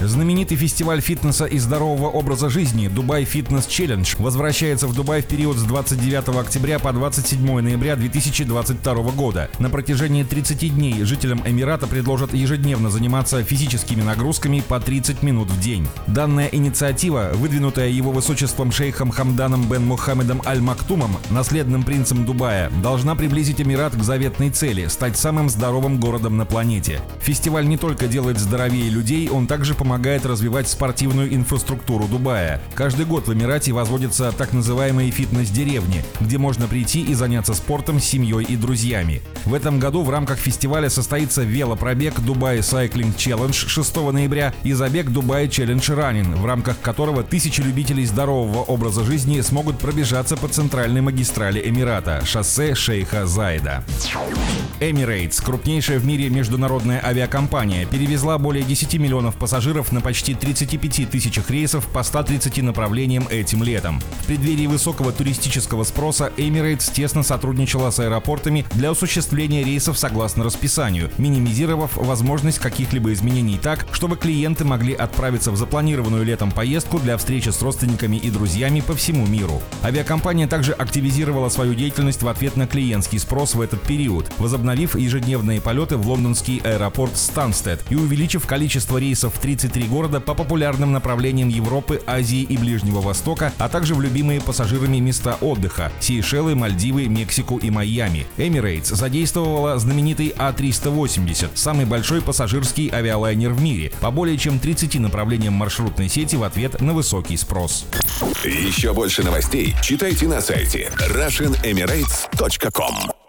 Знаменитый фестиваль фитнеса и здорового образа жизни «Dubai Fitness Challenge» возвращается в Дубай в период с 29 октября по 27 ноября 2022 года. На протяжении 30 дней жителям Эмирата предложат ежедневно заниматься физическими нагрузками по 30 минут в день. Данная инициатива, выдвинутая его высочеством шейхом Хамданом бен Мухаммедом Аль-Мактумом, наследным принцем Дубая, должна приблизить Эмират к заветной цели – стать самым здоровым городом на планете. Фестиваль не только делает здоровее людей, он также помогает помогает развивать спортивную инфраструктуру Дубая. Каждый год в Эмирате возводятся так называемые фитнес-деревни, где можно прийти и заняться спортом с семьей и друзьями. В этом году в рамках фестиваля состоится велопробег Дубай Cycling Challenge 6 ноября и забег Дубай Challenge Running, в рамках которого тысячи любителей здорового образа жизни смогут пробежаться по центральной магистрали Эмирата – шоссе Шейха Зайда. Emirates, крупнейшая в мире международная авиакомпания, перевезла более 10 миллионов пассажиров пассажиров на почти 35 тысячах рейсов по 130 направлениям этим летом. В преддверии высокого туристического спроса Emirates тесно сотрудничала с аэропортами для осуществления рейсов согласно расписанию, минимизировав возможность каких-либо изменений так, чтобы клиенты могли отправиться в запланированную летом поездку для встречи с родственниками и друзьями по всему миру. Авиакомпания также активизировала свою деятельность в ответ на клиентский спрос в этот период, возобновив ежедневные полеты в лондонский аэропорт Станстед и увеличив количество рейсов в 30 33 города по популярным направлениям Европы, Азии и Ближнего Востока, а также в любимые пассажирами места отдыха – Сейшелы, Мальдивы, Мексику и Майами. Emirates задействовала знаменитый А380, самый большой пассажирский авиалайнер в мире, по более чем 30 направлениям маршрутной сети в ответ на высокий спрос. Еще больше новостей читайте на сайте RussianEmirates.com